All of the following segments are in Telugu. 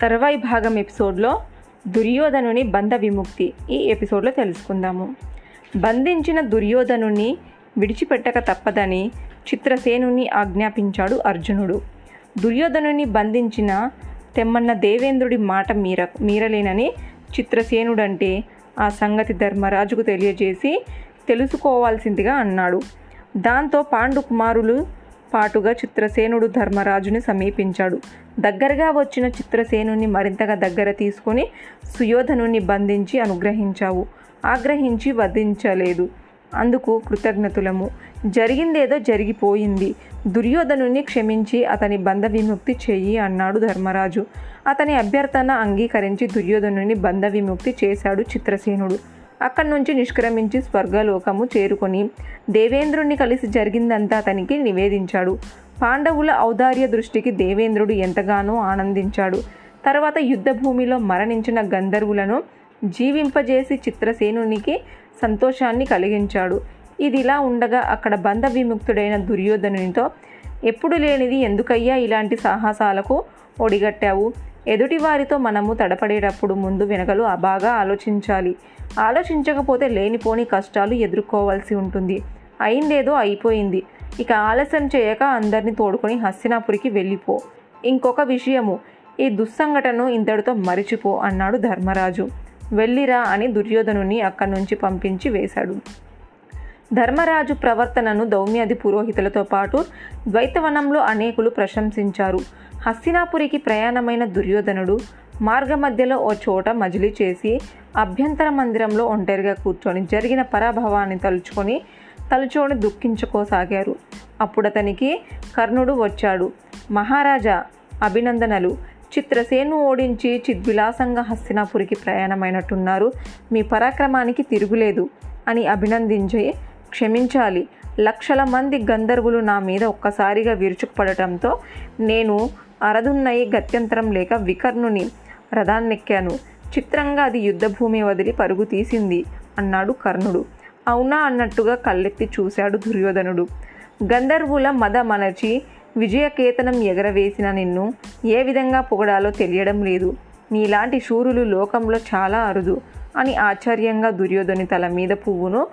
తర్వాయి భాగం ఎపిసోడ్లో దుర్యోధనుని బంధ విముక్తి ఈ ఎపిసోడ్లో తెలుసుకుందాము. బంధించిన దుర్యోధనుని విడిచిపెట్టక తప్పదని చిత్రసేనుని ఆజ్ఞాపించాడు అర్జునుడు. దుర్యోధనుని బంధించిన తెమ్మన్న దేవేంద్రుడి మాట మీర మీరలేనని చిత్రసేనుడంటే ఆ సంగతి ధర్మరాజుకు తెలియజేసి తెలుసుకోవాల్సిందిగా అన్నాడు. దాంతో పాండు కుమారులు పాటుగా చిత్రసేనుడు ధర్మరాజుని సమీపించాడు. దగ్గరగా వచ్చిన చిత్రసేనుని మరింతగా దగ్గర తీసుకొని సుయోధనుని బంధించి అనుగ్రహించావు. ఆగ్రహించి వధించలేదు. అందుకు కృతజ్ఞతులము. జరిగిందేదో జరిగిపోయింది. దుర్యోధనుని క్షమించి అతని బంధ విముక్తి చెయ్యి అన్నాడు ధర్మరాజు. అతని అభ్యర్థన అంగీకరించి దుర్యోధనుని బంధ విముక్తి చేశాడు చిత్రసేనుడు. అక్కడి నుంచి నిష్క్రమించి స్వర్గలోకము చేరుకొని దేవేంద్రుణ్ణి కలిసి జరిగిందంతా అతనికి నివేదించాడు. పాండవుల ఔదార్య దృష్టికి దేవేంద్రుడు ఎంతగానో ఆనందించాడు. తర్వాత యుద్ధభూమిలో మరణించిన గంధర్వులను జీవింపజేసి చిత్రసేనునికి సంతోషాన్ని కలిగించాడు. ఇది ఇలా ఉండగా అక్కడ బంధ విముక్తుడైన దుర్యోధనునితో ఎప్పుడు లేనిది ఎందుకయ్యా ఇలాంటి సాహసాలకు ఒడిగట్టావు? ఎదుటి వారితో మనము తడపడేటప్పుడు ముందు వెనకలు బాగా ఆలోచించాలి. ఆలోచించకపోతే లేనిపోని కష్టాలు ఎదుర్కోవాల్సి ఉంటుంది. అయిందేదో అయిపోయింది. ఇక ఆలస్యం చేయక అందరిని తోడుకొని హస్తినాపురికి వెళ్ళిపో. ఇంకొక విషయము ఈ దుస్సంఘటను ఇంతటితో మరిచిపో అన్నాడు ధర్మరాజు. వెళ్ళిరా అని దుర్యోధనుని అక్కడి నుంచి పంపించి వేశాడు. ధర్మరాజు ప్రవర్తనను దౌమ్యాది పురోహితులతో పాటు ద్వైతవనంలో అనేకులు ప్రశంసించారు. హస్తినాపురికి ప్రయాణమైన దుర్యోధనుడు మార్గమధ్యలో ఓ చోట మజిలీ చేసి అభ్యంతర మందిరంలో ఒంటరిగా కూర్చొని జరిగిన పరాభవాన్ని తలుచుకొని తలుచుకొని దుఃఖించుకోసాగారు. అప్పుడు అతనికి కర్ణుడు వచ్చాడు. మహారాజా అభినందనలు. చిత్రసేను ఓడించి చిద్విలాసంగా హస్తినాపురికి ప్రయాణమైనట్టున్నారు. మీ పరాక్రమానికి తిరుగులేదు అని అభినందించి క్షమించాలి. లక్షల మంది గంధర్వులు నా మీద ఒక్కసారిగా విరుచుకుపడటంతో నేను అరదున్నయి గత్యంతరం లేక వికర్ణుని రథాన్నెక్కాను. చిత్రంగా అది యుద్ధభూమి వదిలి పరుగు తీసింది అన్నాడు కర్ణుడు. అవునా అన్నట్టుగా కళ్ళెత్తి చూశాడు దుర్యోధనుడు. గంధర్వుల మద మనచి విజయకేతనం ఎగరవేసిన నిన్ను ఏ విధంగా పొగడాలో తెలియడం లేదు. నీలాంటి శూరులు లోకంలో చాలా అరుదు అని ఆశ్చర్యంగా దుర్యోధని తల మీద పువ్వును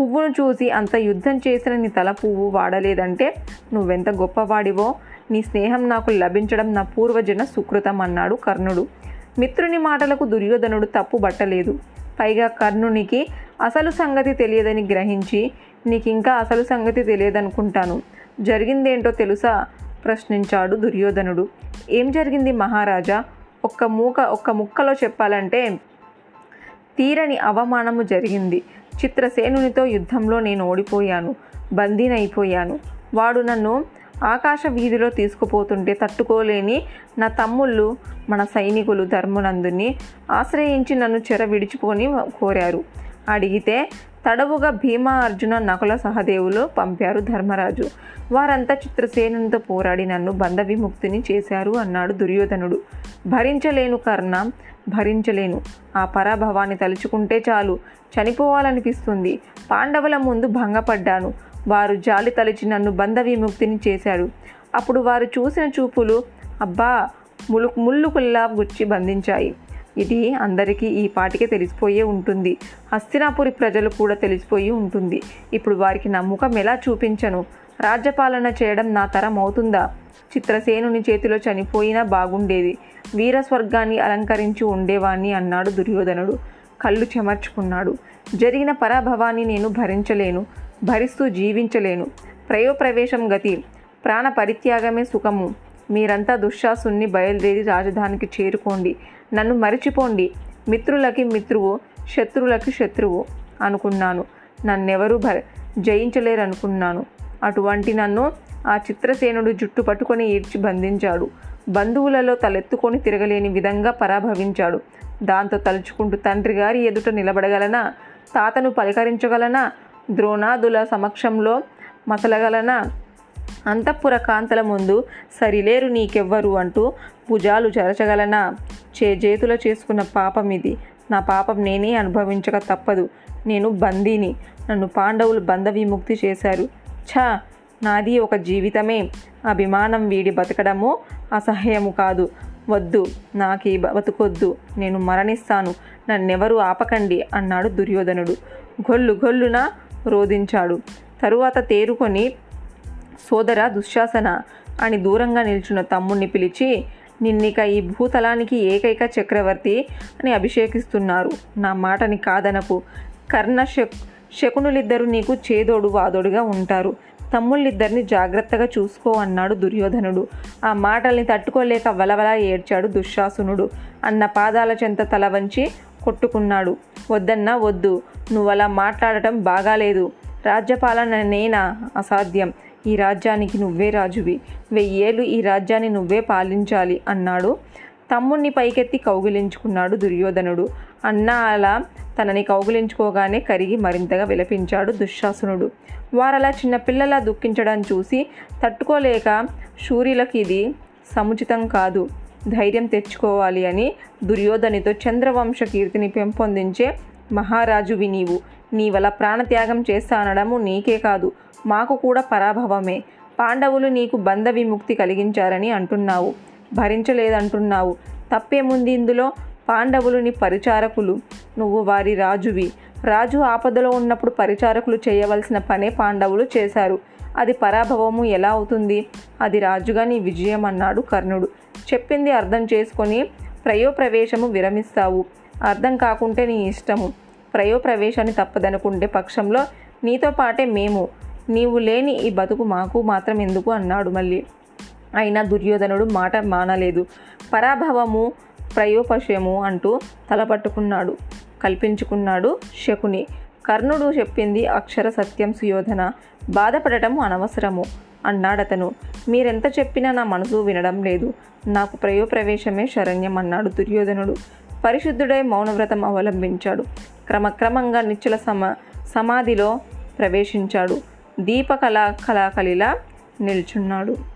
పువ్వును చూసి అంత యుద్ధం చేసిన నీ తల పువ్వు వాడలేదంటే నువ్వెంత గొప్పవాడివో? నీ స్నేహం నాకు లభించడం నా పూర్వజన సుకృతం అన్నాడు కర్ణుడు. మిత్రుని మాటలకు దుర్యోధనుడు తప్పు పట్టలేదు పైగా కర్ణునికి అసలు సంగతి తెలియదని గ్రహించి నీకింకా అసలు సంగతి తెలియదనుకుంటాను. జరిగిందేంటో తెలుసా? ప్రశ్నించాడు దుర్యోధనుడు. ఏం జరిగింది మహారాజా? ఒక్క మూక ఒక్క ముక్కలో చెప్పాలంటే తీరని అవమానము జరిగింది. చిత్రసేనునితో యుద్ధంలో నేను ఓడిపోయాను బందీనైపోయాను. వాడు నన్ను ఆకాశ వీధిలో తీసుకుపోతుంటే తట్టుకోలేని నా తమ్ముళ్ళు మన సైనికులు ధర్మనందుని ఆశ్రయించి నన్ను చెర విడిచిపోని కోరారు. అడిగితే తడవుగా భీమా అర్జున నకుల సహదేవులు పంపారు ధర్మరాజు. వారంతా చిత్రసేనునితో పోరాడి నన్ను బంధ విముక్తిని చేశారు అన్నాడు దుర్యోధనుడు. భరించలేను కర్ణ భరించలేను. ఆ పరాభవాన్ని తలుచుకుంటే చాలు. చనిపోవాలనిపిస్తుంది. పాండవుల ముందు భంగపడ్డాను. వారు జాలి తలిచి నన్ను బంధ విముక్తిని చేశాడు. అప్పుడు వారు చూసిన చూపులు అబ్బా ములు ముల్లుకుల్లా గుచ్చి బంధించాయి. ఇది అందరికీ ఈ పాటికే తెలిసిపోయే ఉంటుంది. హస్తినాపురి ప్రజలు కూడా తెలిసిపోయి ఉంటుంది. ఇప్పుడు వారికి నమ్మకం ఎలా చూపించను? రాజ్యపాలన చేయడం నా తరం అవుతుందా? చిత్రసేనుని చేతిలో చనిపోయినా బాగుండేది. వీరస్వర్గాన్ని అలంకరించి ఉండేవాణ్ణి అన్నాడు దుర్యోధనుడు. కళ్ళు చెమర్చుకున్నాడు. జరిగిన పరాభవాన్ని నేను భరించలేను భరిస్తూ జీవించలేను. ప్రయోప్రవేశం గతి ప్రాణ పరిత్యాగమే సుఖము. మీరంతా దుశ్శాసుని బయలుదేరి రాజధానికి చేరుకోండి. నన్ను మరిచిపోండి. మిత్రులకి మిత్రువు శత్రువులకి శత్రువు అనుకున్నాను. నన్నెవరూ భ జయించలేరు అనుకున్నాను అటువంటి నన్ను ఆ చిత్రసేనుడు జుట్టు పట్టుకొని ఈడ్చి బంధించాడు. బంధువులలో తలెత్తుకొని తిరగలేని విధంగా పరాభవించాడు. దాంతో తలుచుకుంటూ తండ్రి గారి ఎదుట నిలబడగలనా? తాతను పలకరించగలనా? ద్రోణాదుల సమక్షంలో మసలగలనా? అంతఃపుర కాంతల ముందు సరిలేరు నీకెవ్వరు అంటూ భుజాలు చరచగలనా? చే చేతుల చేసుకున్న పాపం ఇది. నా పాపం నేనే అనుభవించక తప్పదు. నేను బందీని. నన్ను పాండవులు బంధ విముక్తి చేశారు. ఛా! నాది ఒక జీవితమే. అభిమానం వీడి బతకడము అసహ్యము కాదు. వద్దు నాకు ఈ బతుకొద్దు నేను మరణిస్తాను నన్నెవరూ ఆపకండి అన్నాడు దుర్యోధనుడు. గొల్లు గొల్లున రోధించాడు. తరువాత తేరుకొని సోదర దుశ్శాసన అని దూరంగా నిల్చున్న తమ్ముణ్ణి పిలిచి నిన్నిక ఈ భూతలానికి ఏకైక చక్రవర్తి అని అభిషేకిస్తున్నారు. నా మాటని కాదనకు. కర్ణ శక్ శకునులిద్దరూ నీకు చేదోడు వాదోడుగా ఉంటారు. తమ్ముళ్ళిద్దరిని జాగ్రత్తగా చూసుకో అన్నాడు దుర్యోధనుడు. ఆ మాటల్ని తట్టుకోలేక వలవల ఏడ్చాడు దుశ్శాసునుడు. అన్న పాదాల చెంత తల వంచి కొట్టుకున్నాడు. వద్దన్నా వద్దు. నువ్వు అలా మాట్లాడటం బాగాలేదు. రాజ్యపాలన నేనా? అసాధ్యం. ఈ రాజ్యానికి నువ్వే రాజువి. వెయ్యేళ్ళు ఈ రాజ్యాన్ని నువ్వే పాలించాలి అన్నాడు తమ్ముణ్ణి పైకెత్తి కౌగిలించుకున్నాడు దుర్యోధనుడు. అన్న అలా తనని కౌగిలించుకోగానే కరిగి మరింతగా విలపించాడు దుశ్శాసనుడు. వారలా చిన్నపిల్లలా దుఃఖించడం చూసి తట్టుకోలేక శూరిలకి ఇది సముచితం కాదు ధైర్యం తెచ్చుకోవాలి అని దుర్యోధనితో చంద్రవంశ కీర్తిని పెంపొందించే మహారాజువి నీవు. నీ వల్ల ప్రాణత్యాగం చేస్తా అనడము నీకే కాదు మాకు కూడా పరాభవమే. పాండవులు నీకు బంధ విముక్తి కలిగించారని అంటున్నావు. భరించలేదంటున్నావు. తప్పేముంది ఇందులో? పాండవులుని పరిచారకులు. నువ్వు వారి రాజువి. రాజు ఆపదలో ఉన్నప్పుడు పరిచారకులు చేయవలసిన పనే పాండవులు చేశారు. అది పరాభవము ఎలా అవుతుంది? అది రాజుగా నీ విజయం అన్నాడు కర్ణుడు. చెప్పింది అర్థం చేసుకొని ప్రయోప్రవేశము విరమిస్తావు. అర్థం కాకుంటే నీ ఇష్టము. ప్రయోప్రవేశాన్ని తప్పదనుకుంటే పక్షంలో నీతో పాటే మేము. నీవు లేని ఈ బతుకు మాకు మాత్రం ఎందుకు అన్నాడు మళ్ళీ. అయినా దుర్యోధనుడు మాట మానలేదు. పరాభవము ప్రయోపశయము అంటూ తలపట్టుకున్నాడు. కల్పించుకున్నాడు శకుని. కర్ణుడు చెప్పింది అక్షర సత్యం సుయోధన. బాధపడటం అనవసరము అన్నాడతను. మీరెంత చెప్పినా నా మనసు వినడం లేదు. నాకు ప్రయోప్రవేశమే శరణ్యం అన్నాడు దుర్యోధనుడు. పరిశుద్ధుడై మౌనవ్రతం అవలంబించాడు. క్రమక్రమంగా నిశ్చల సమ సమాధిలో ప్రవేశించాడు. దీపకళా కళాకళిలా నిల్చున్నాడు.